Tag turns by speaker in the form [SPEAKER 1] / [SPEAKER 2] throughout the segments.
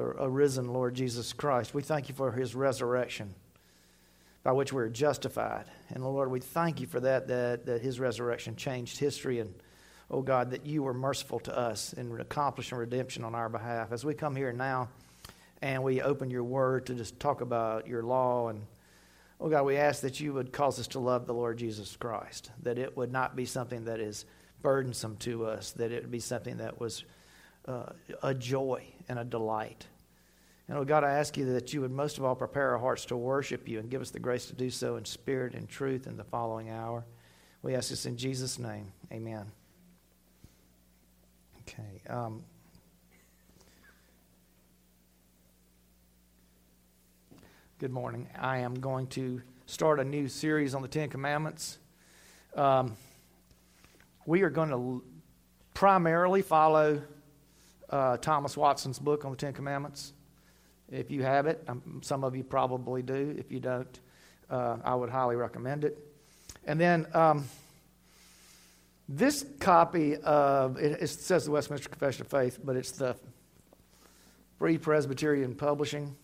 [SPEAKER 1] the arisen Lord Jesus Christ. We thank you for his resurrection by which we're justified. And Lord, we thank you for that, that, that his resurrection changed history and oh God, that you were merciful to us in accomplishing redemption on our behalf. As we come here now and we open your word to just talk about your law and oh God, we ask that you would cause us to love the Lord Jesus Christ, that it would not be something that is burdensome to us, that it would be something that was uh, a joy and a delight. And oh God, I ask you that you would most of all prepare our hearts to worship you and give us the grace to do so in spirit and truth in the following hour. We ask this in Jesus' name. Amen. Okay. Um, good morning. I am going to start a new series on the Ten Commandments. Um, we are going to primarily follow uh, Thomas Watson's book on the Ten Commandments. If you have it, um, some of you probably do. If you don't, uh, I would highly recommend it. And then um, this copy of it, it, says the Westminster Confession of Faith, but it's the Free Presbyterian Publishing.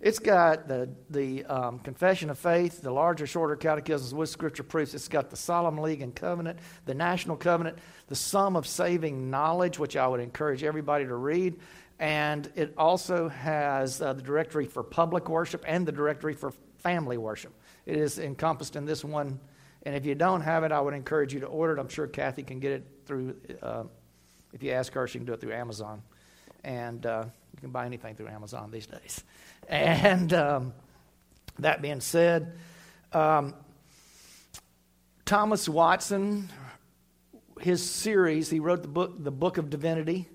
[SPEAKER 1] It's got the, the um, Confession of Faith, the larger, shorter catechisms with scripture proofs. It's got the Solemn League and Covenant, the National Covenant, the Sum of Saving Knowledge, which I would encourage everybody to read. And it also has uh, the directory for public worship and the directory for family worship. It is encompassed in this one and if you don't have it, I would encourage you to order it. I'm sure Kathy can get it through, uh, if you ask her, she can do it through Amazon. And uh, you can buy anything through Amazon these days. And um, that being said, um, Thomas Watson, his series, he wrote the book, the Book of Divinity,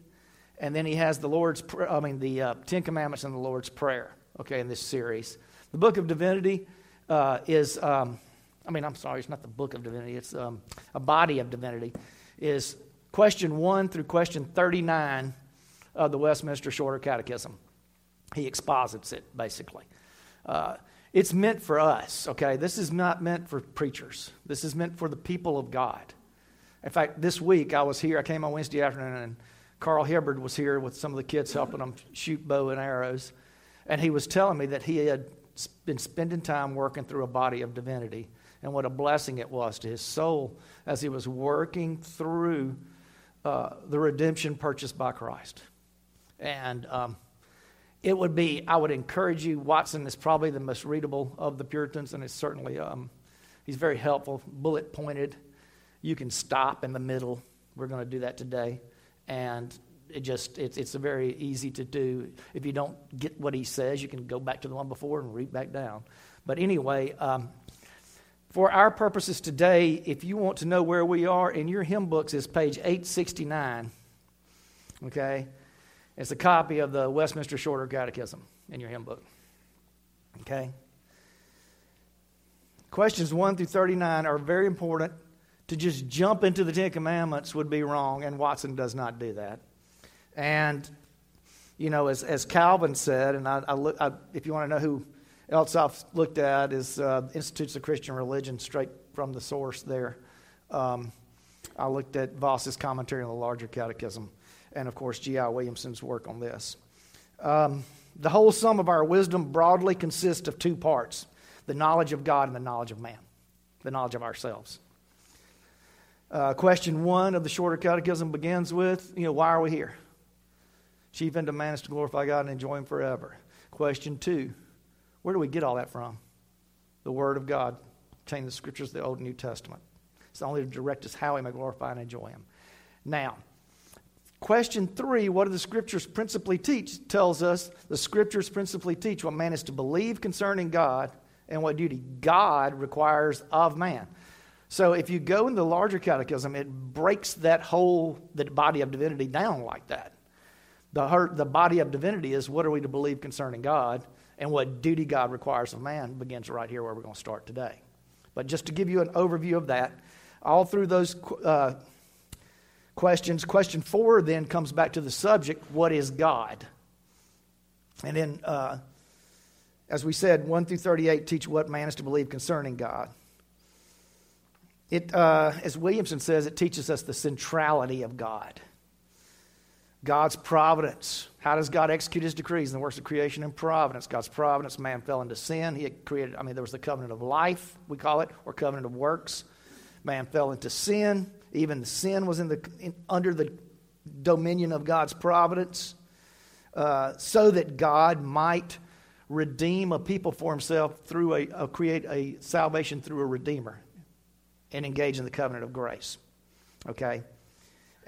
[SPEAKER 1] and then he has the Lord's, I mean, the uh, Ten Commandments and the Lord's Prayer. Okay, in this series, the Book of Divinity uh, is um, I mean, I'm sorry, it's not the book of divinity, it's um, a body of divinity, is question 1 through question 39 of the Westminster Shorter Catechism. He exposits it, basically. Uh, it's meant for us, okay? This is not meant for preachers. This is meant for the people of God. In fact, this week I was here, I came on Wednesday afternoon, and Carl Hibbard was here with some of the kids helping them shoot bow and arrows. And he was telling me that he had been spending time working through a body of divinity and what a blessing it was to his soul as he was working through uh, the redemption purchased by Christ. And um, it would be, I would encourage you, Watson is probably the most readable of the Puritans, and it's certainly, um, he's very helpful, bullet pointed. You can stop in the middle. We're going to do that today. And it just it's, it's very easy to do if you don't get what he says you can go back to the one before and read back down but anyway um, for our purposes today, if you want to know where we are in your hymn books, is page 869. Okay? It's a copy of the Westminster Shorter Catechism in your hymn book. Okay? Questions 1 through 39 are very important. To just jump into the Ten Commandments would be wrong, and Watson does not do that. And, you know, as, as Calvin said, and I, I look, I, if you want to know who else I've looked at is uh, Institutes of Christian Religion, straight from the source there. Um, I looked at Vos's commentary on the larger catechism, and of course, G.I. Williamson's work on this. Um, the whole sum of our wisdom broadly consists of two parts the knowledge of God and the knowledge of man, the knowledge of ourselves. Uh, question one of the shorter catechism begins with, you know, why are we here? Chief end of man is to glorify God and enjoy Him forever. Question two, where do we get all that from? The Word of God, contained the Scriptures of the Old and New Testament. It's only to direct us how we may glorify and enjoy Him. Now, question three what do the Scriptures principally teach? Tells us the Scriptures principally teach what man is to believe concerning God and what duty God requires of man. So if you go in the larger catechism, it breaks that whole the body of divinity down like that. The, the body of divinity is what are we to believe concerning God, and what duty God requires of man begins right here where we're going to start today. But just to give you an overview of that, all through those uh, questions, question four then comes back to the subject what is God? And then, uh, as we said, 1 through 38 teach what man is to believe concerning God. It, uh, as Williamson says, it teaches us the centrality of God. God's providence. How does God execute his decrees in the works of creation and providence? God's providence, man fell into sin. He created, I mean, there was the covenant of life, we call it, or covenant of works. Man fell into sin. Even the sin was in the, in, under the dominion of God's providence, uh, so that God might redeem a people for himself through a, a, create a salvation through a redeemer and engage in the covenant of grace. Okay?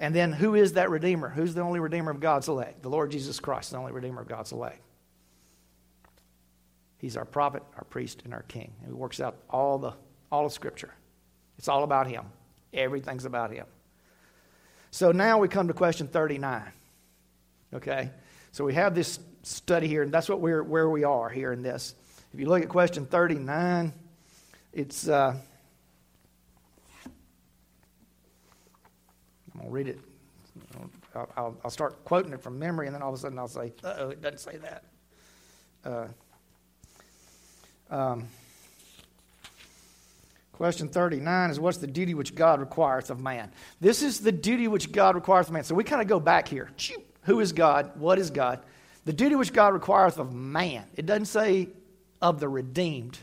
[SPEAKER 1] And then who is that redeemer? Who's the only redeemer of God's elect? The Lord Jesus Christ, the only redeemer of God's elect. He's our prophet, our priest, and our king. And he works out all the all of Scripture. It's all about him. Everything's about him. So now we come to question 39. Okay? So we have this study here, and that's what we're where we are here in this. If you look at question 39, it's uh, I'm going to read it. I'll, I'll, start quoting it from memory, and then all of a sudden I'll say, Uh oh, it doesn't say that. Uh, um, question 39 is What's the duty which God requires of man? This is the duty which God requires of man. So we kind of go back here. Who is God? What is God? The duty which God requires of man. It doesn't say of the redeemed.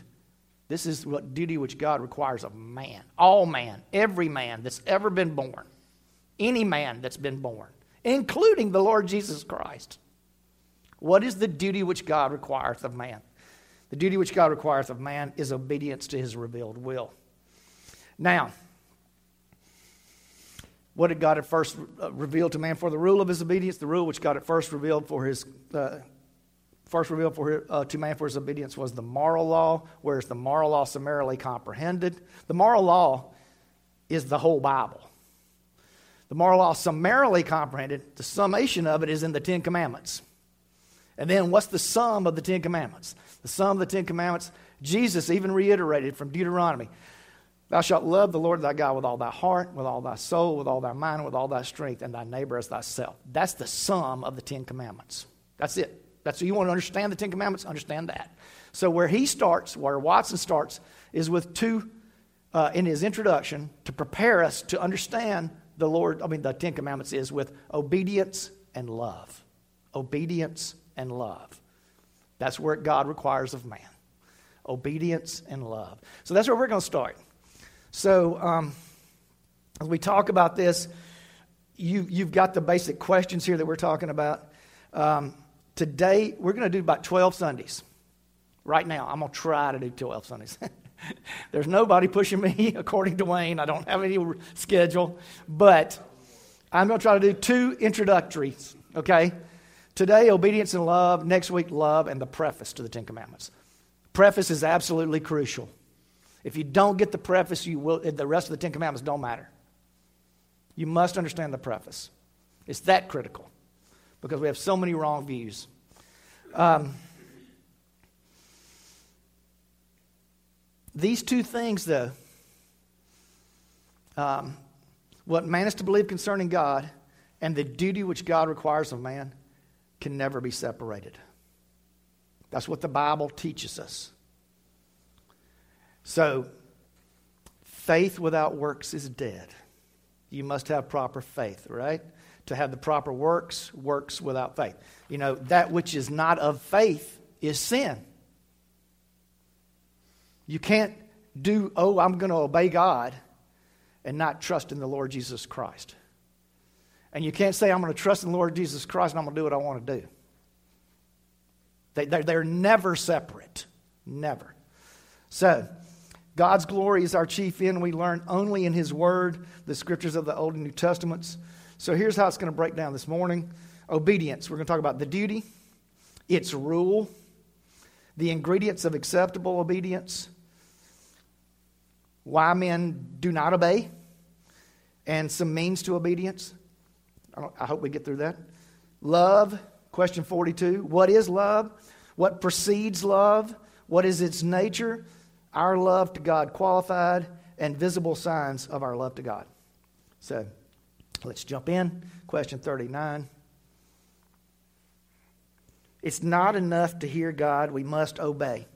[SPEAKER 1] This is what duty which God requires of man. All man, every man that's ever been born any man that's been born, including the Lord Jesus Christ. What is the duty which God requires of man? The duty which God requires of man is obedience to his revealed will. Now, what did God at first uh, reveal to man for the rule of his obedience? The rule which God at first revealed for his uh, first revealed for, uh, to man for his obedience was the moral law, whereas the moral law summarily comprehended. The moral law is the whole Bible. The moral law summarily comprehended, the summation of it is in the Ten Commandments. And then what's the sum of the Ten Commandments? The sum of the Ten Commandments, Jesus even reiterated from Deuteronomy Thou shalt love the Lord thy God with all thy heart, with all thy soul, with all thy mind, with all thy strength, and thy neighbor as thyself. That's the sum of the Ten Commandments. That's it. That's what you want to understand the Ten Commandments, understand that. So where he starts, where Watson starts, is with two uh, in his introduction to prepare us to understand the Lord, I mean, the Ten Commandments is with obedience and love. Obedience and love. That's where God requires of man. Obedience and love. So that's where we're going to start. So, um, as we talk about this, you, you've got the basic questions here that we're talking about. Um, today, we're going to do about 12 Sundays. Right now, I'm going to try to do 12 Sundays. There's nobody pushing me, according to Wayne. I don't have any schedule, but I'm going to try to do two introductories, okay? Today, obedience and love. Next week, love and the preface to the Ten Commandments. Preface is absolutely crucial. If you don't get the preface, you will, the rest of the Ten Commandments don't matter. You must understand the preface. It's that critical because we have so many wrong views. Um, These two things, though, um, what man is to believe concerning God and the duty which God requires of man, can never be separated. That's what the Bible teaches us. So, faith without works is dead. You must have proper faith, right? To have the proper works, works without faith. You know, that which is not of faith is sin. You can't do, oh, I'm going to obey God and not trust in the Lord Jesus Christ. And you can't say, I'm going to trust in the Lord Jesus Christ and I'm going to do what I want to do. They, they're, they're never separate. Never. So, God's glory is our chief end. We learn only in His Word, the scriptures of the Old and New Testaments. So, here's how it's going to break down this morning obedience. We're going to talk about the duty, its rule, the ingredients of acceptable obedience, why men do not obey, and some means to obedience. I, I hope we get through that. Love, question 42. What is love? What precedes love? What is its nature? Our love to God qualified and visible signs of our love to God. So let's jump in. Question 39. It's not enough to hear God, we must obey.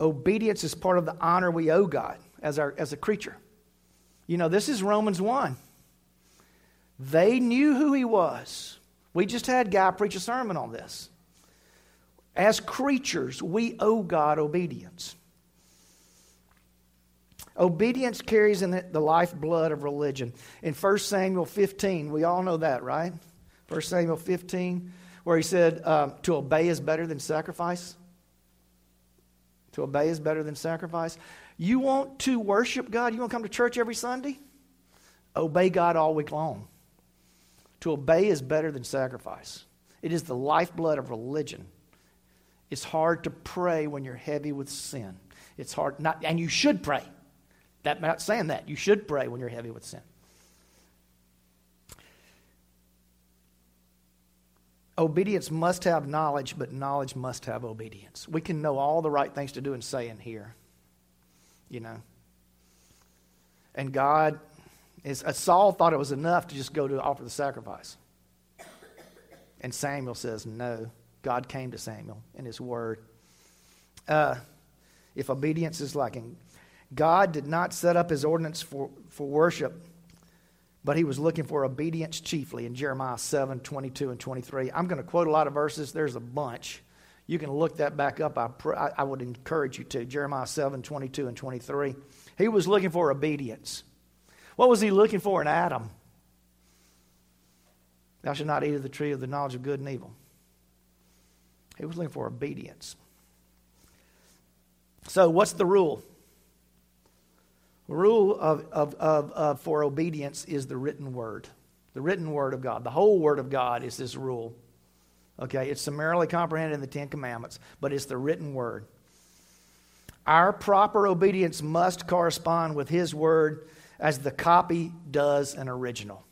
[SPEAKER 1] Obedience is part of the honor we owe God as, our, as a creature. You know, this is Romans 1. They knew who he was. We just had Guy preach a sermon on this. As creatures, we owe God obedience. Obedience carries in the lifeblood of religion. In 1 Samuel 15, we all know that, right? 1 Samuel 15, where he said, uh, To obey is better than sacrifice. To obey is better than sacrifice. You want to worship God? You want to come to church every Sunday? Obey God all week long. To obey is better than sacrifice. It is the lifeblood of religion. It's hard to pray when you're heavy with sin. It's hard not and you should pray. That not saying that. You should pray when you're heavy with sin. Obedience must have knowledge, but knowledge must have obedience. We can know all the right things to do and say in here, you know. And God is, uh, Saul thought it was enough to just go to offer the sacrifice. And Samuel says, no. God came to Samuel in his word. Uh, if obedience is lacking, God did not set up his ordinance for, for worship but he was looking for obedience chiefly in Jeremiah 7 22 and 23. I'm going to quote a lot of verses, there's a bunch. You can look that back up. I, pr- I would encourage you to. Jeremiah 7 22 and 23. He was looking for obedience. What was he looking for in Adam? Thou shalt not eat of the tree of the knowledge of good and evil. He was looking for obedience. So, what's the rule? Rule of, of, of, of, for obedience is the written word. The written word of God. The whole word of God is this rule. Okay, it's summarily comprehended in the Ten Commandments, but it's the written word. Our proper obedience must correspond with His word as the copy does an original.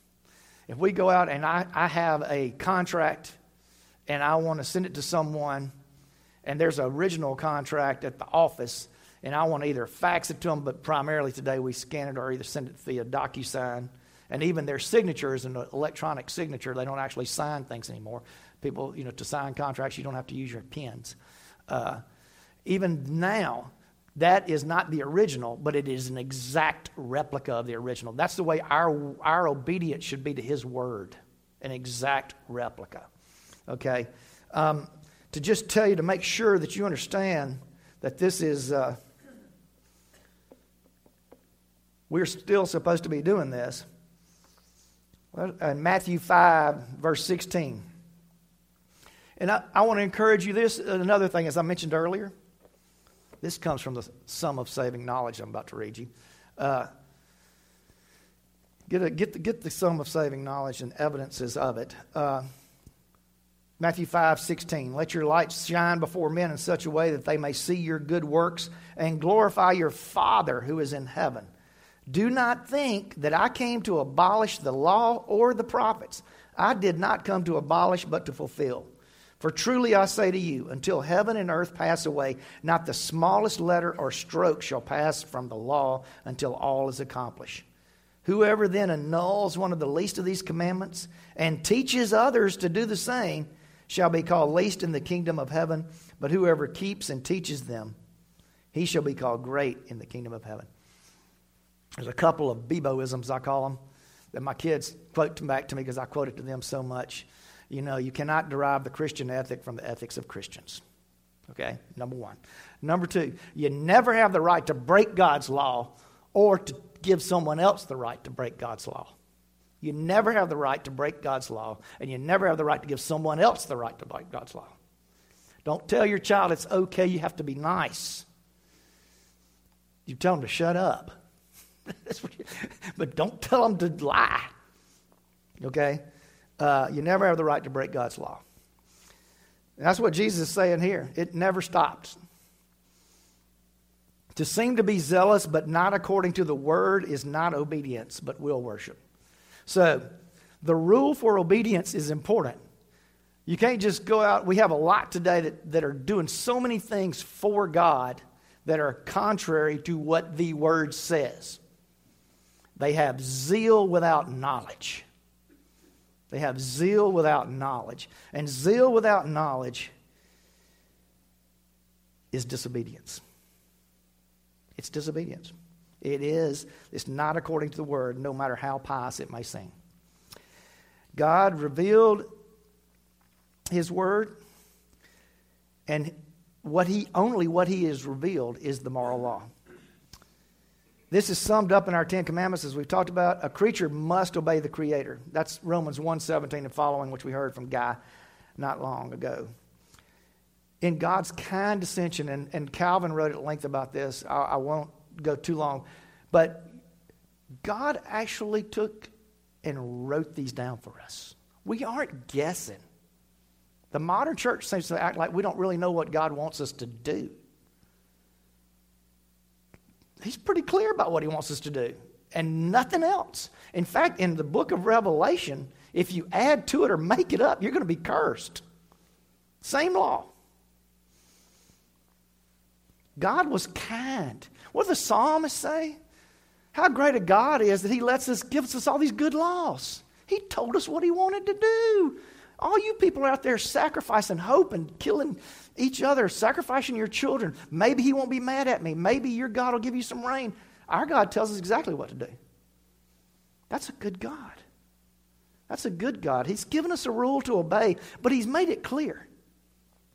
[SPEAKER 1] If we go out and I, I have a contract and I want to send it to someone, and there's an original contract at the office, and I want to either fax it to them, but primarily today we scan it or either send it via DocuSign. And even their signature is an electronic signature. They don't actually sign things anymore. People, you know, to sign contracts, you don't have to use your pens. Uh, even now, that is not the original, but it is an exact replica of the original. That's the way our, our obedience should be to His Word an exact replica. Okay? Um, to just tell you to make sure that you understand that this is. Uh, we're still supposed to be doing this. In Matthew 5, verse 16. And I, I want to encourage you this. Another thing, as I mentioned earlier, this comes from the sum of saving knowledge I'm about to read you. Uh, get, a, get, the, get the sum of saving knowledge and evidences of it. Uh, Matthew 5, 16. Let your light shine before men in such a way that they may see your good works and glorify your Father who is in heaven. Do not think that I came to abolish the law or the prophets. I did not come to abolish, but to fulfill. For truly I say to you, until heaven and earth pass away, not the smallest letter or stroke shall pass from the law until all is accomplished. Whoever then annuls one of the least of these commandments and teaches others to do the same shall be called least in the kingdom of heaven, but whoever keeps and teaches them, he shall be called great in the kingdom of heaven. There's a couple of Beboisms, I call them, that my kids quote back to me because I quote it to them so much. You know, you cannot derive the Christian ethic from the ethics of Christians. Okay, number one. Number two, you never have the right to break God's law or to give someone else the right to break God's law. You never have the right to break God's law, and you never have the right to give someone else the right to break God's law. Don't tell your child it's okay, you have to be nice. You tell them to shut up. But don't tell them to lie. Okay? Uh, you never have the right to break God's law. And that's what Jesus is saying here. It never stops. To seem to be zealous but not according to the word is not obedience, but will worship. So, the rule for obedience is important. You can't just go out. We have a lot today that, that are doing so many things for God that are contrary to what the word says. They have zeal without knowledge. They have zeal without knowledge. And zeal without knowledge is disobedience. It's disobedience. It is, it's not according to the word, no matter how pious it may seem. God revealed His Word, and what He only what He has revealed is the moral law. This is summed up in our Ten Commandments, as we've talked about. A creature must obey the Creator. That's Romans 1.17 and following, which we heard from Guy not long ago. In God's condescension, and, and Calvin wrote at length about this, I, I won't go too long, but God actually took and wrote these down for us. We aren't guessing. The modern church seems to act like we don't really know what God wants us to do. He's pretty clear about what he wants us to do and nothing else. In fact, in the book of Revelation, if you add to it or make it up, you're going to be cursed. Same law. God was kind. What does the psalmist say? How great a God is that He lets us, gives us all these good laws. He told us what He wanted to do. All you people out there sacrificing hope and killing each other, sacrificing your children. Maybe He won't be mad at me. Maybe your God will give you some rain. Our God tells us exactly what to do. That's a good God. That's a good God. He's given us a rule to obey, but He's made it clear.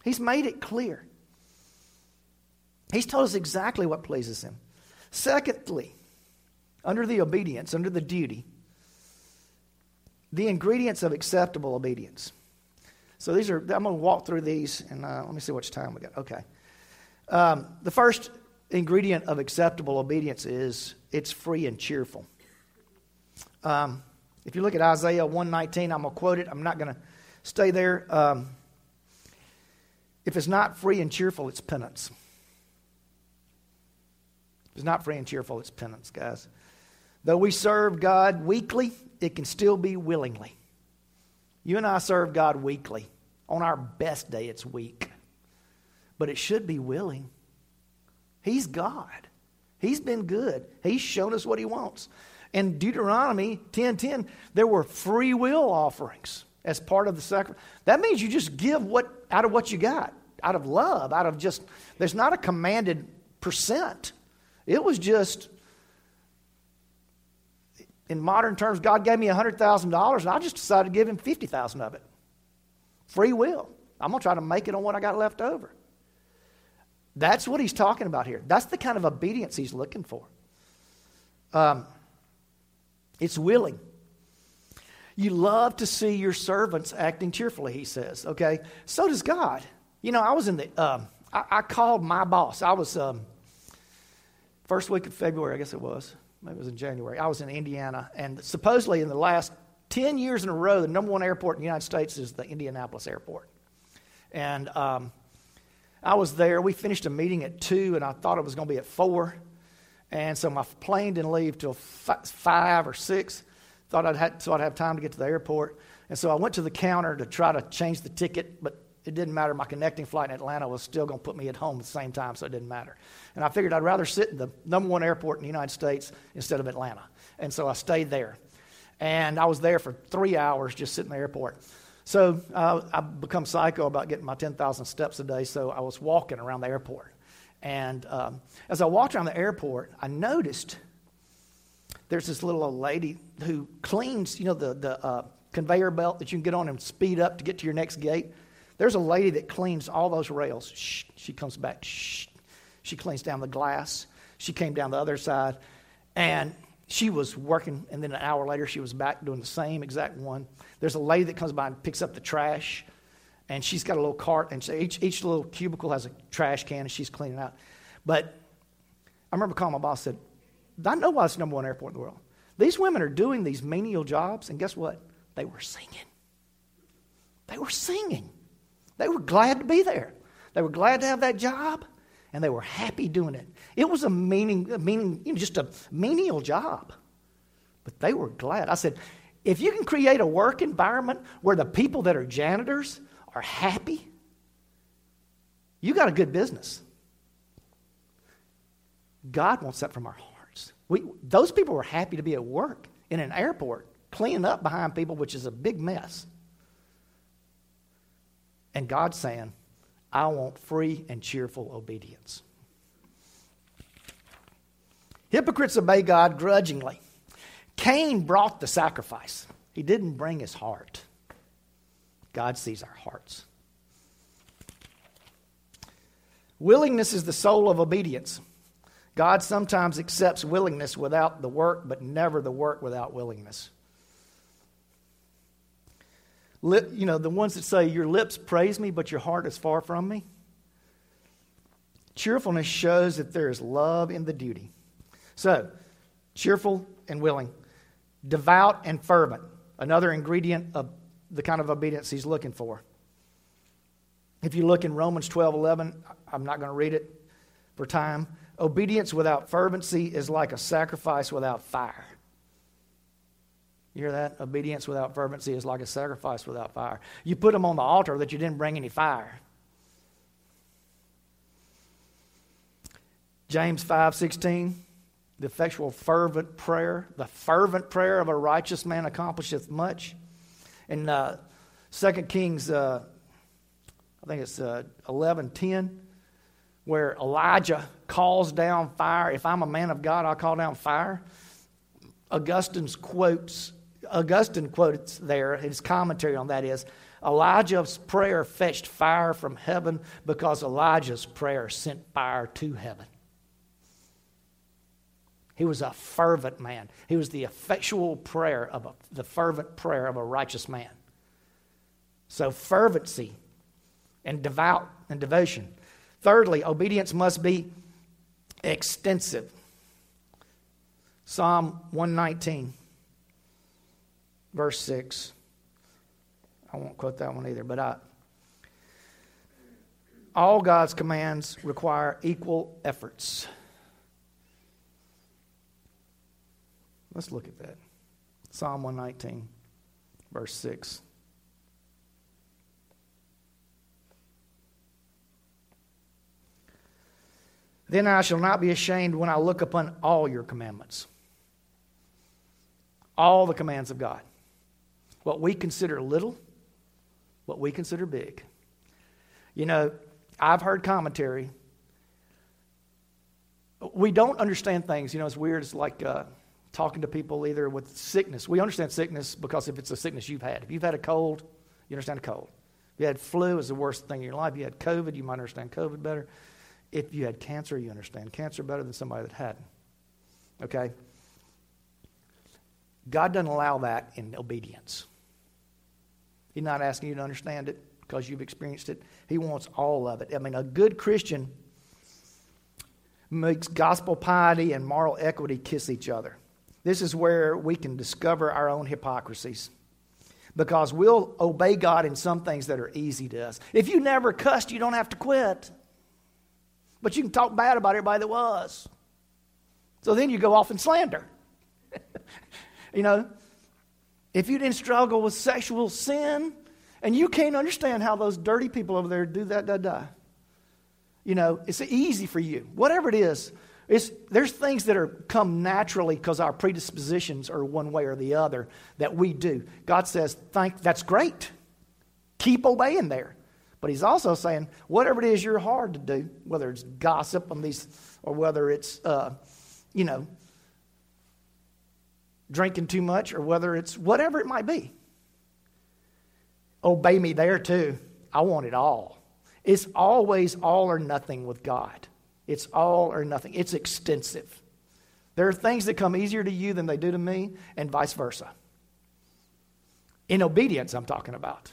[SPEAKER 1] He's made it clear. He's told us exactly what pleases Him. Secondly, under the obedience, under the duty, the ingredients of acceptable obedience. So these are, I'm going to walk through these, and uh, let me see which time we got. Okay. Um, the first ingredient of acceptable obedience is it's free and cheerful. Um, if you look at Isaiah 119, I'm going to quote it. I'm not going to stay there. Um, if it's not free and cheerful, it's penance. If it's not free and cheerful, it's penance, guys. Though we serve God weekly, it can still be willingly. You and I serve God weekly. On our best day, it's weak. But it should be willing. He's God. He's been good. He's shown us what he wants. In Deuteronomy 10:10, there were free will offerings as part of the sacrifice. That means you just give what out of what you got, out of love, out of just there's not a commanded percent. It was just in modern terms, God gave me $100,000 and I just decided to give him 50000 of it. Free will. I'm going to try to make it on what I got left over. That's what he's talking about here. That's the kind of obedience he's looking for. Um, it's willing. You love to see your servants acting cheerfully, he says. Okay? So does God. You know, I was in the, um, I, I, called my boss. I was, um, first week of February, I guess it was maybe it was in January. I was in Indiana, and supposedly in the last 10 years in a row, the number one airport in the United States is the Indianapolis airport. And um, I was there. We finished a meeting at 2, and I thought it was going to be at 4. And so my plane didn't leave till 5 or 6. Thought I'd had, so I'd have time to get to the airport. And so I went to the counter to try to change the ticket, but it didn't matter. My connecting flight in Atlanta was still going to put me at home at the same time, so it didn't matter. And I figured I'd rather sit in the number one airport in the United States instead of Atlanta. And so I stayed there. And I was there for three hours just sitting in the airport. So uh, I've become psycho about getting my 10,000 steps a day, so I was walking around the airport. And um, as I walked around the airport, I noticed there's this little old lady who cleans, you know, the, the uh, conveyor belt that you can get on and speed up to get to your next gate. There's a lady that cleans all those rails. Shh, she comes back. Shh. She cleans down the glass. She came down the other side. And she was working, and then an hour later, she was back doing the same exact one. There's a lady that comes by and picks up the trash, and she's got a little cart, and each, each little cubicle has a trash can, and she's cleaning out. But I remember calling my boss and said, I know why it's the number one airport in the world. These women are doing these menial jobs, and guess what? They were singing. They were singing. They were glad to be there. They were glad to have that job, and they were happy doing it. It was a meaning, a meaning you know, just a menial job, but they were glad. I said, if you can create a work environment where the people that are janitors are happy, you got a good business. God wants that from our hearts. We, those people were happy to be at work in an airport, cleaning up behind people, which is a big mess. And God's saying, I want free and cheerful obedience. Hypocrites obey God grudgingly. Cain brought the sacrifice. He didn't bring his heart. God sees our hearts. Willingness is the soul of obedience. God sometimes accepts willingness without the work, but never the work without willingness. Lip, you know, the ones that say, Your lips praise me, but your heart is far from me. Cheerfulness shows that there is love in the duty. So, cheerful and willing, devout and fervent, another ingredient of the kind of obedience he's looking for. If you look in Romans 12 11, I'm not going to read it for time. Obedience without fervency is like a sacrifice without fire. Hear that? Obedience without fervency is like a sacrifice without fire. You put them on the altar that you didn't bring any fire. James 5:16 the effectual fervent prayer the fervent prayer of a righteous man accomplisheth much in uh, 2 kings uh, i think it's uh, 11.10 where elijah calls down fire if i'm a man of god i'll call down fire augustine's quotes augustine quotes there his commentary on that is elijah's prayer fetched fire from heaven because elijah's prayer sent fire to heaven he was a fervent man. He was the effectual prayer of a, the fervent prayer of a righteous man. So fervency and devout and devotion. Thirdly, obedience must be extensive. Psalm 119, verse 6. I won't quote that one either, but I, all God's commands require equal efforts. Let's look at that. Psalm 119, verse 6. Then I shall not be ashamed when I look upon all your commandments. All the commands of God. What we consider little, what we consider big. You know, I've heard commentary. We don't understand things. You know, it's weird. It's like uh, talking to people either with sickness. We understand sickness because if it's a sickness you've had. If you've had a cold, you understand a cold. If you had flu, it's the worst thing in your life. If you had COVID, you might understand COVID better. If you had cancer, you understand cancer better than somebody that hadn't. Okay? God doesn't allow that in obedience. He's not asking you to understand it because you've experienced it. He wants all of it. I mean, a good Christian makes gospel piety and moral equity kiss each other. This is where we can discover our own hypocrisies. Because we'll obey God in some things that are easy to us. If you never cussed, you don't have to quit. But you can talk bad about everybody that was. So then you go off and slander. you know, if you didn't struggle with sexual sin, and you can't understand how those dirty people over there do that, da, da. You know, it's easy for you. Whatever it is, it's, there's things that are come naturally because our predispositions are one way or the other that we do. God says, "Thank, that's great. Keep obeying there." But He's also saying, whatever it is you're hard to do, whether it's gossip on these, or whether it's, uh, you know, drinking too much, or whether it's whatever it might be, obey me there too. I want it all. It's always all or nothing with God. It's all or nothing, it's extensive. There are things that come easier to you than they do to me, and vice versa. In obedience, I'm talking about.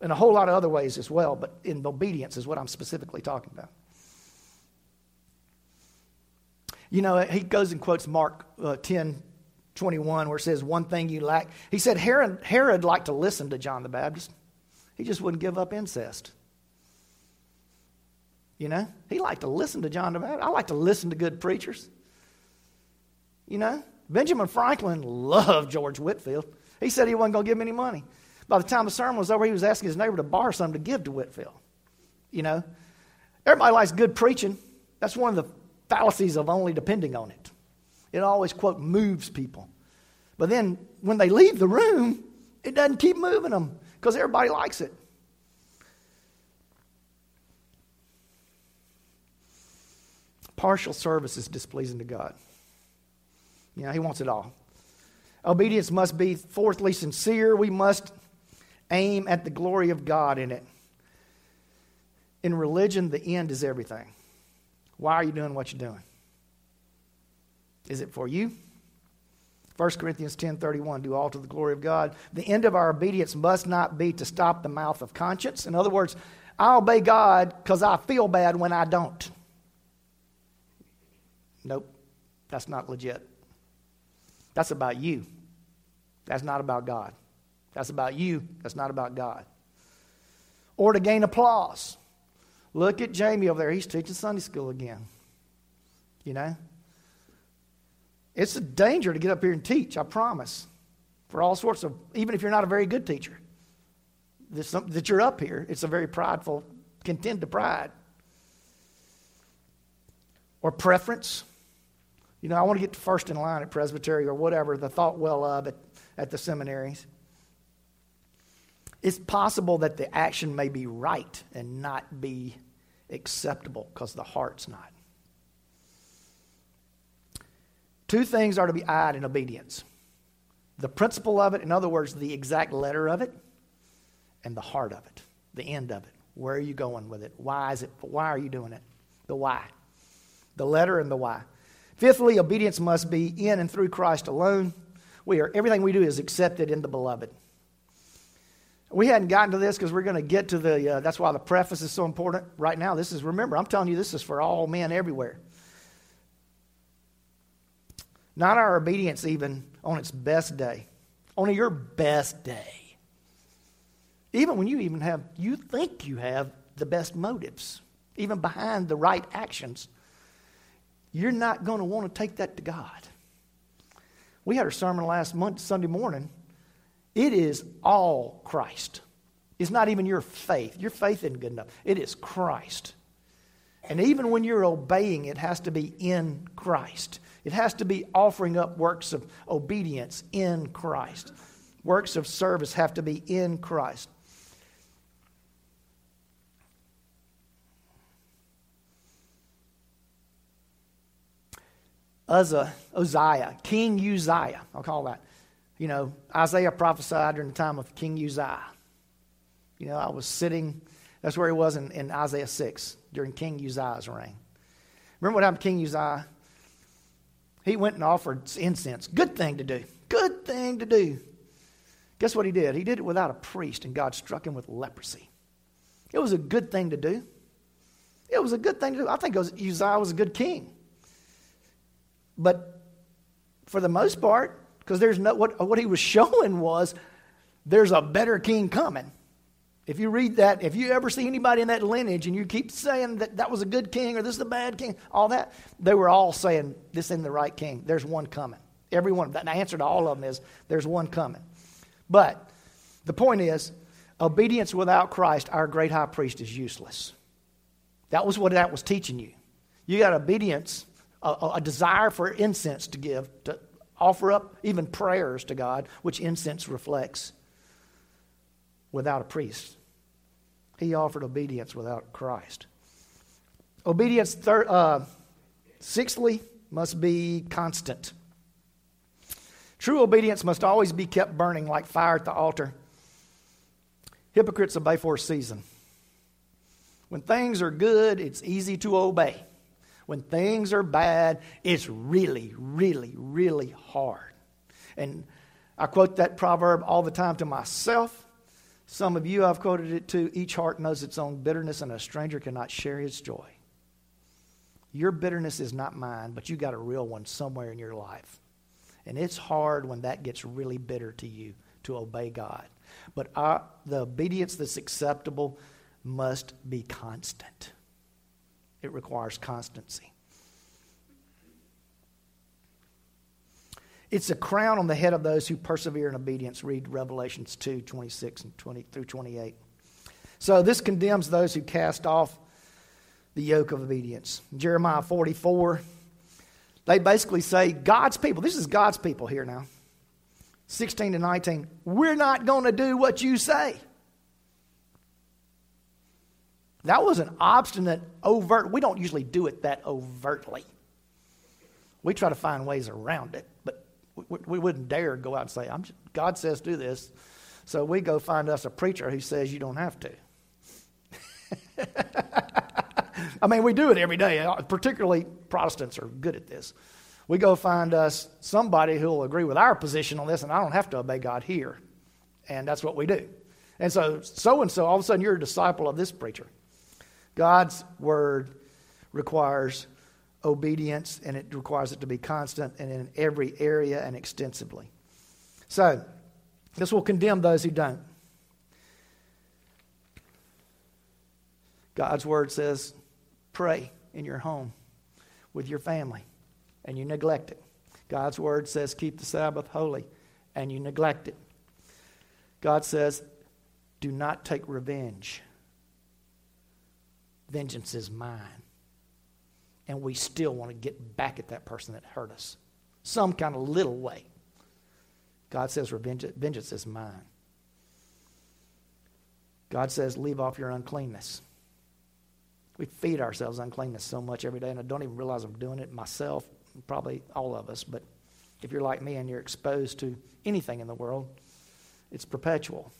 [SPEAKER 1] In a whole lot of other ways as well, but in obedience is what I'm specifically talking about. You know, he goes and quotes Mark uh, 10 21, where it says, One thing you lack. He said Herod, Herod liked to listen to John the Baptist, he just wouldn't give up incest. You know, he liked to listen to John the Baptist. I like to listen to good preachers. You know, Benjamin Franklin loved George Whitefield. He said he wasn't going to give him any money. By the time the sermon was over, he was asking his neighbor to borrow something to give to Whitefield. You know, everybody likes good preaching. That's one of the fallacies of only depending on it. It always, quote, moves people. But then when they leave the room, it doesn't keep moving them because everybody likes it. Partial service is displeasing to God. You know, He wants it all. Obedience must be, fourthly, sincere. We must aim at the glory of God in it. In religion, the end is everything. Why are you doing what you're doing? Is it for you? 1 Corinthians 10:31 do all to the glory of God. The end of our obedience must not be to stop the mouth of conscience. In other words, I obey God cuz I feel bad when I don't. Nope. That's not legit. That's about you. That's not about God. That's about you. That's not about God. Or to gain applause. Look at Jamie over there. He's teaching Sunday school again. You know? It's a danger to get up here and teach, I promise. For all sorts of, even if you're not a very good teacher, that you're up here, it's a very prideful, contend to pride. Or preference. You know, I want to get first in line at Presbytery or whatever, the thought well of at, at the seminaries. It's possible that the action may be right and not be acceptable because the heart's not. Two things are to be eyed in obedience the principle of it, in other words, the exact letter of it, and the heart of it, the end of it. Where are you going with it? Why is it? Why are you doing it? The why. The letter and the why. Fifthly, obedience must be in and through Christ alone. We are everything we do is accepted in the beloved. We hadn't gotten to this because we're going to get to the. Uh, that's why the preface is so important right now. This is remember, I'm telling you, this is for all men everywhere. Not our obedience, even on its best day, on your best day. Even when you even have, you think you have the best motives, even behind the right actions, you're not going to want to take that to God. We had a sermon last month, Sunday morning. It is all Christ. It's not even your faith. Your faith isn't good enough. It is Christ. And even when you're obeying, it has to be in Christ. It has to be offering up works of obedience in Christ. Works of service have to be in Christ. Uzzah, Uzziah, King Uzziah, I'll call that. You know, Isaiah prophesied during the time of King Uzziah. You know, I was sitting, that's where he was in, in Isaiah 6 during King Uzziah's reign. Remember what happened to King Uzziah? He went and offered incense. Good thing to do. Good thing to do. Guess what he did? He did it without a priest, and God struck him with leprosy. It was a good thing to do. It was a good thing to do. I think was, Uzziah was a good king. But for the most part, because there's no what, what he was showing was there's a better king coming. If you read that, if you ever see anybody in that lineage and you keep saying that that was a good king or this is a bad king, all that, they were all saying this isn't the right king. There's one coming. Every one. Of them the answer to all of them is there's one coming. But the point is, obedience without Christ, our great high priest, is useless. That was what that was teaching you. You got obedience, a, a desire for incense to give, to offer up even prayers to God, which incense reflects, without a priest. He offered obedience without Christ. Obedience, thir- uh, sixthly, must be constant. True obedience must always be kept burning like fire at the altar. Hypocrites obey for a season. When things are good, it's easy to obey. When things are bad, it's really, really, really hard. And I quote that proverb all the time to myself some of you, I've quoted it to each heart knows its own bitterness, and a stranger cannot share its joy. Your bitterness is not mine, but you got a real one somewhere in your life. And it's hard when that gets really bitter to you to obey God. But our, the obedience that's acceptable must be constant, it requires constancy. It's a crown on the head of those who persevere in obedience. Read Revelations 2 26 and 20 through 28. So this condemns those who cast off the yoke of obedience. Jeremiah 44, they basically say, God's people, this is God's people here now. 16 to 19, we're not going to do what you say. That was an obstinate, overt. We don't usually do it that overtly. We try to find ways around it, but we, we wouldn't dare go out and say, I'm, God says do this. So we go find us a preacher who says you don't have to. I mean, we do it every day. Uh, particularly Protestants are good at this. We go find us somebody who will agree with our position on this, and I don't have to obey God here. And that's what we do. And so, so and so, all of a sudden, you're a disciple of this preacher. God's word requires obedience, and it requires it to be constant and in every area and extensively. So, this will condemn those who don't. God's word says, pray in your home with your family, and you neglect it. God's word says, keep the Sabbath holy, and you neglect it. God says, do not take revenge. Vengeance is mine. And we still want to get back at that person that hurt us, some kind of little way. God says, vengeance is mine. God says, leave off your uncleanness. We feed ourselves uncleanness so much every day, and I don't even realize I'm doing it myself, probably all of us. But if you're like me and you're exposed to anything in the world, it's perpetual.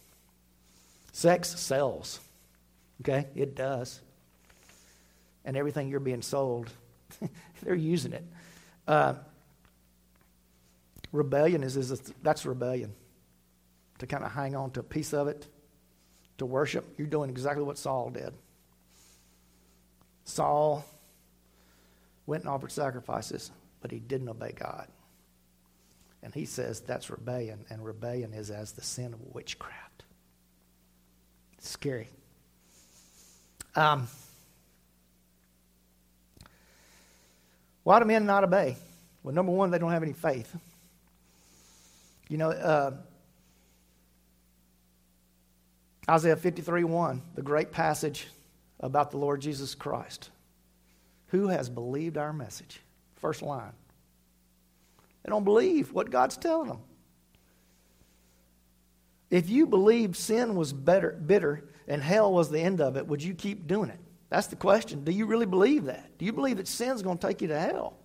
[SPEAKER 1] Sex sells, okay? It does. And everything you're being sold, they're using it. Uh, rebellion is, is a, that's rebellion. To kind of hang on to a piece of it, to worship, you're doing exactly what Saul did. Saul went and offered sacrifices, but he didn't obey God. And he says that's rebellion, and rebellion is as the sin of witchcraft. It's scary. Um, why do men not obey? Well, number one, they don't have any faith. You know, uh, Isaiah 53 1, the great passage about the Lord Jesus Christ. Who has believed our message? First line. They don't believe what God's telling them. If you believed sin was better, bitter and hell was the end of it, would you keep doing it? That's the question. Do you really believe that? Do you believe that sin's going to take you to hell?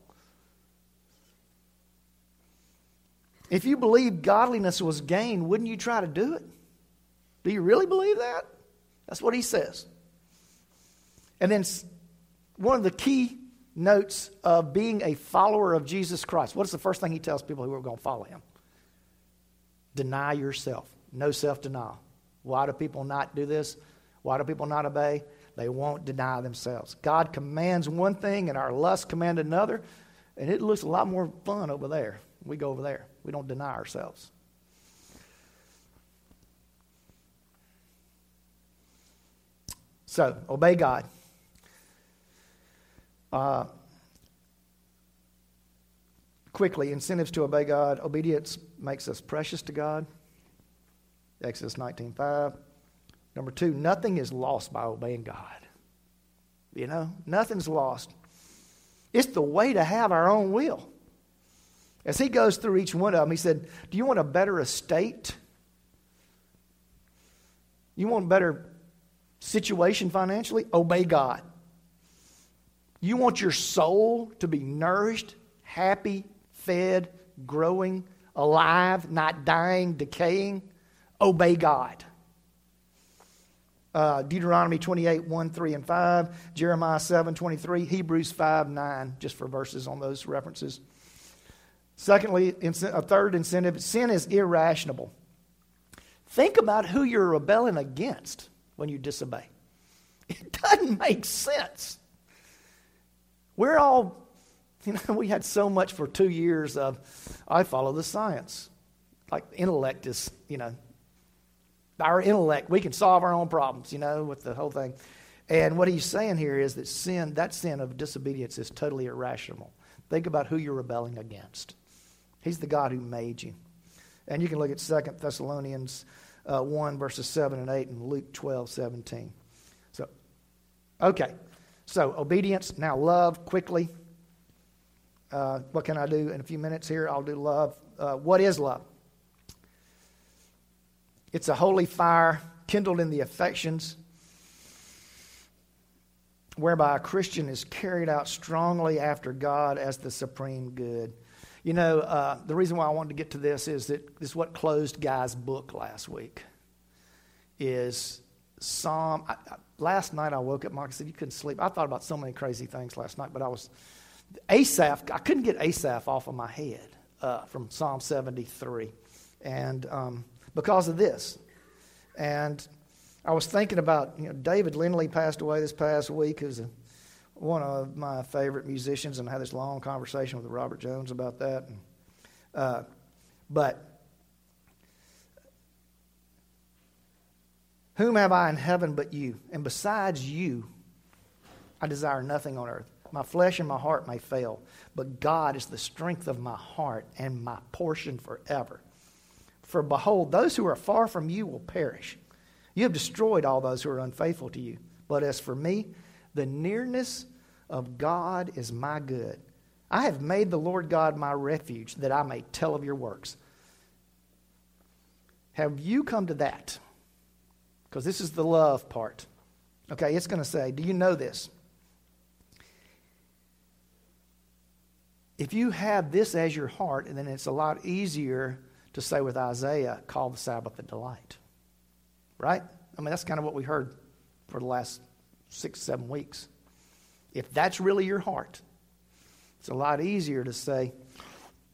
[SPEAKER 1] If you believe godliness was gain, wouldn't you try to do it? Do you really believe that? That's what he says. And then one of the key notes of being a follower of Jesus Christ. What's the first thing he tells people who are going to follow him? Deny yourself. No self denial. Why do people not do this? Why do people not obey? They won't deny themselves. God commands one thing and our lust command another, and it looks a lot more fun over there. We go over there. We don't deny ourselves. So, obey God. Uh, quickly, incentives to obey God. Obedience makes us precious to God. Exodus 19.5. Number two, nothing is lost by obeying God. You know, nothing's lost. It's the way to have our own will. As he goes through each one of them, he said, Do you want a better estate? You want a better situation financially? Obey God. You want your soul to be nourished, happy, fed, growing, alive, not dying, decaying? Obey God. Uh, Deuteronomy 28, 1, 3, and 5, Jeremiah 7, 23, Hebrews 5, 9, just for verses on those references. Secondly, a third incentive sin is irrational. Think about who you're rebelling against when you disobey. It doesn't make sense. We're all, you know, we had so much for two years of, I follow the science. Like intellect is, you know, our intellect, we can solve our own problems, you know, with the whole thing. And what he's saying here is that sin, that sin of disobedience is totally irrational. Think about who you're rebelling against. He's the God who made you. And you can look at 2 Thessalonians uh, 1, verses 7 and 8, and Luke 12, 17. So, okay. So, obedience, now love, quickly. Uh, what can I do in a few minutes here? I'll do love. Uh, what is love? It's a holy fire kindled in the affections, whereby a Christian is carried out strongly after God as the supreme good. You know, uh, the reason why I wanted to get to this is that this is what closed Guy's book last week. Is Psalm. I, I, last night I woke up, Mark said, You couldn't sleep. I thought about so many crazy things last night, but I was. Asaph, I couldn't get Asaph off of my head uh, from Psalm 73. And um, because of this. And I was thinking about, you know, David Lindley passed away this past week, who's a, one of my favorite musicians, and I had this long conversation with Robert Jones about that. And, uh, but whom have I in heaven but you? And besides you, I desire nothing on earth. My flesh and my heart may fail, but God is the strength of my heart and my portion forever. For behold, those who are far from you will perish. You have destroyed all those who are unfaithful to you. But as for me, the nearness of God is my good. I have made the Lord God my refuge, that I may tell of your works. Have you come to that? Because this is the love part. Okay, it's going to say, Do you know this? If you have this as your heart, then it's a lot easier to say with Isaiah, Call the Sabbath a delight. Right? I mean, that's kind of what we heard for the last six, seven weeks. If that's really your heart, it's a lot easier to say,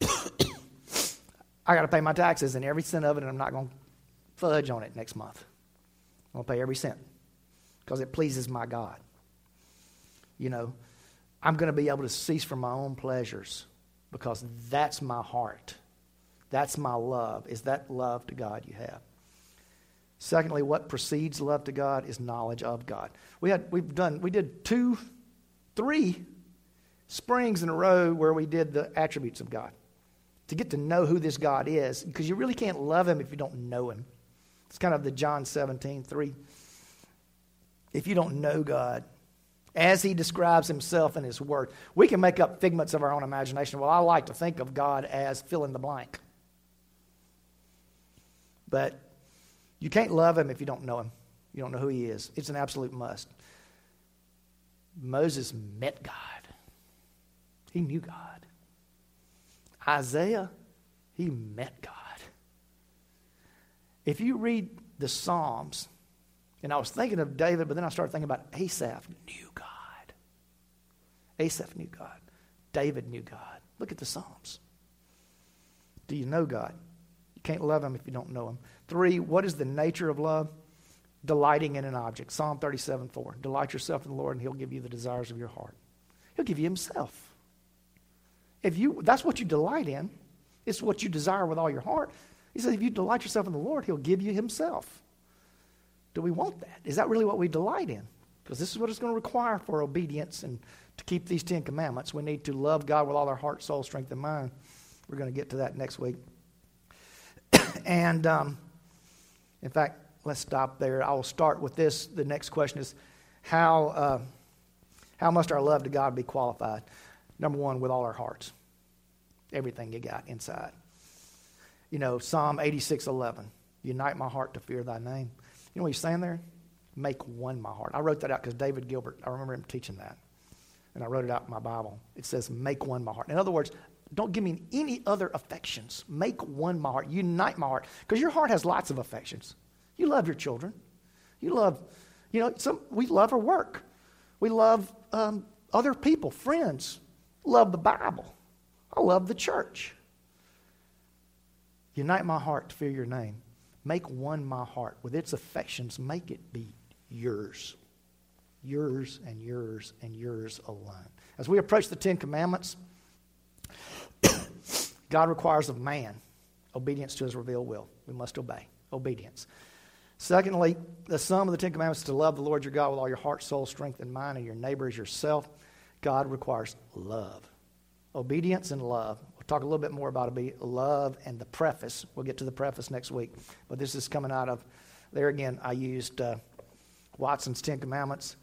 [SPEAKER 1] I got to pay my taxes and every cent of it, and I'm not going to fudge on it next month. I'm going to pay every cent because it pleases my God. You know, I'm going to be able to cease from my own pleasures because that's my heart. That's my love. Is that love to God you have? Secondly, what precedes love to God is knowledge of God. We had we've done we did two, three springs in a row where we did the attributes of God. To get to know who this God is, because you really can't love him if you don't know him. It's kind of the John 17, 3. If you don't know God, as he describes himself in his word, we can make up figments of our own imagination. Well, I like to think of God as fill in the blank. But you can't love him if you don't know him. You don't know who he is. It's an absolute must. Moses met God, he knew God. Isaiah, he met God. If you read the Psalms, and I was thinking of David, but then I started thinking about Asaph knew God. Asaph knew God. David knew God. Look at the Psalms. Do you know God? You can't love him if you don't know him. Three, what is the nature of love? Delighting in an object. Psalm 37 4. Delight yourself in the Lord, and He'll give you the desires of your heart. He'll give you Himself. If you, that's what you delight in. It's what you desire with all your heart. He says, if you delight yourself in the Lord, He'll give you Himself. Do we want that? Is that really what we delight in? Because this is what it's going to require for obedience and to keep these Ten Commandments. We need to love God with all our heart, soul, strength, and mind. We're going to get to that next week. and um, in fact, let's stop there. I will start with this. The next question is how, uh, how must our love to God be qualified? Number one, with all our hearts. Everything you got inside. You know, Psalm 86 11. Unite my heart to fear thy name. You know what he's saying there? Make one my heart. I wrote that out because David Gilbert, I remember him teaching that. And I wrote it out in my Bible. It says, make one my heart. In other words, don't give me any other affections. Make one my heart. Unite my heart. Because your heart has lots of affections. You love your children. You love, you know, some, we love our work. We love um, other people, friends. Love the Bible. I love the church. Unite my heart to fear your name. Make one my heart. With its affections, make it be yours. Yours and yours and yours alone. As we approach the Ten Commandments, God requires of man obedience to his revealed will. We must obey. Obedience. Secondly, the sum of the Ten Commandments is to love the Lord your God with all your heart, soul, strength, and mind, and your neighbor as yourself. God requires love. Obedience and love. We'll talk a little bit more about love and the preface. We'll get to the preface next week. But this is coming out of, there again, I used uh, Watson's Ten Commandments.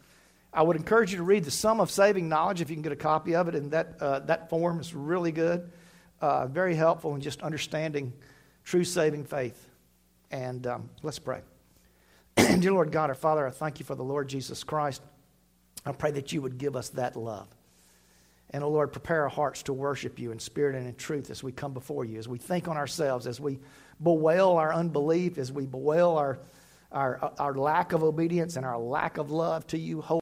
[SPEAKER 1] I would encourage you to read the Sum of Saving Knowledge if you can get a copy of it and that, uh, that form. is really good uh, very helpful in just understanding true saving faith. And um, let's pray. Dear Lord God, our Father, I thank you for the Lord Jesus Christ. I pray that you would give us that love. And, oh Lord, prepare our hearts to worship you in spirit and in truth as we come before you, as we think on ourselves, as we bewail our unbelief, as we bewail our, our, our lack of obedience and our lack of love to you.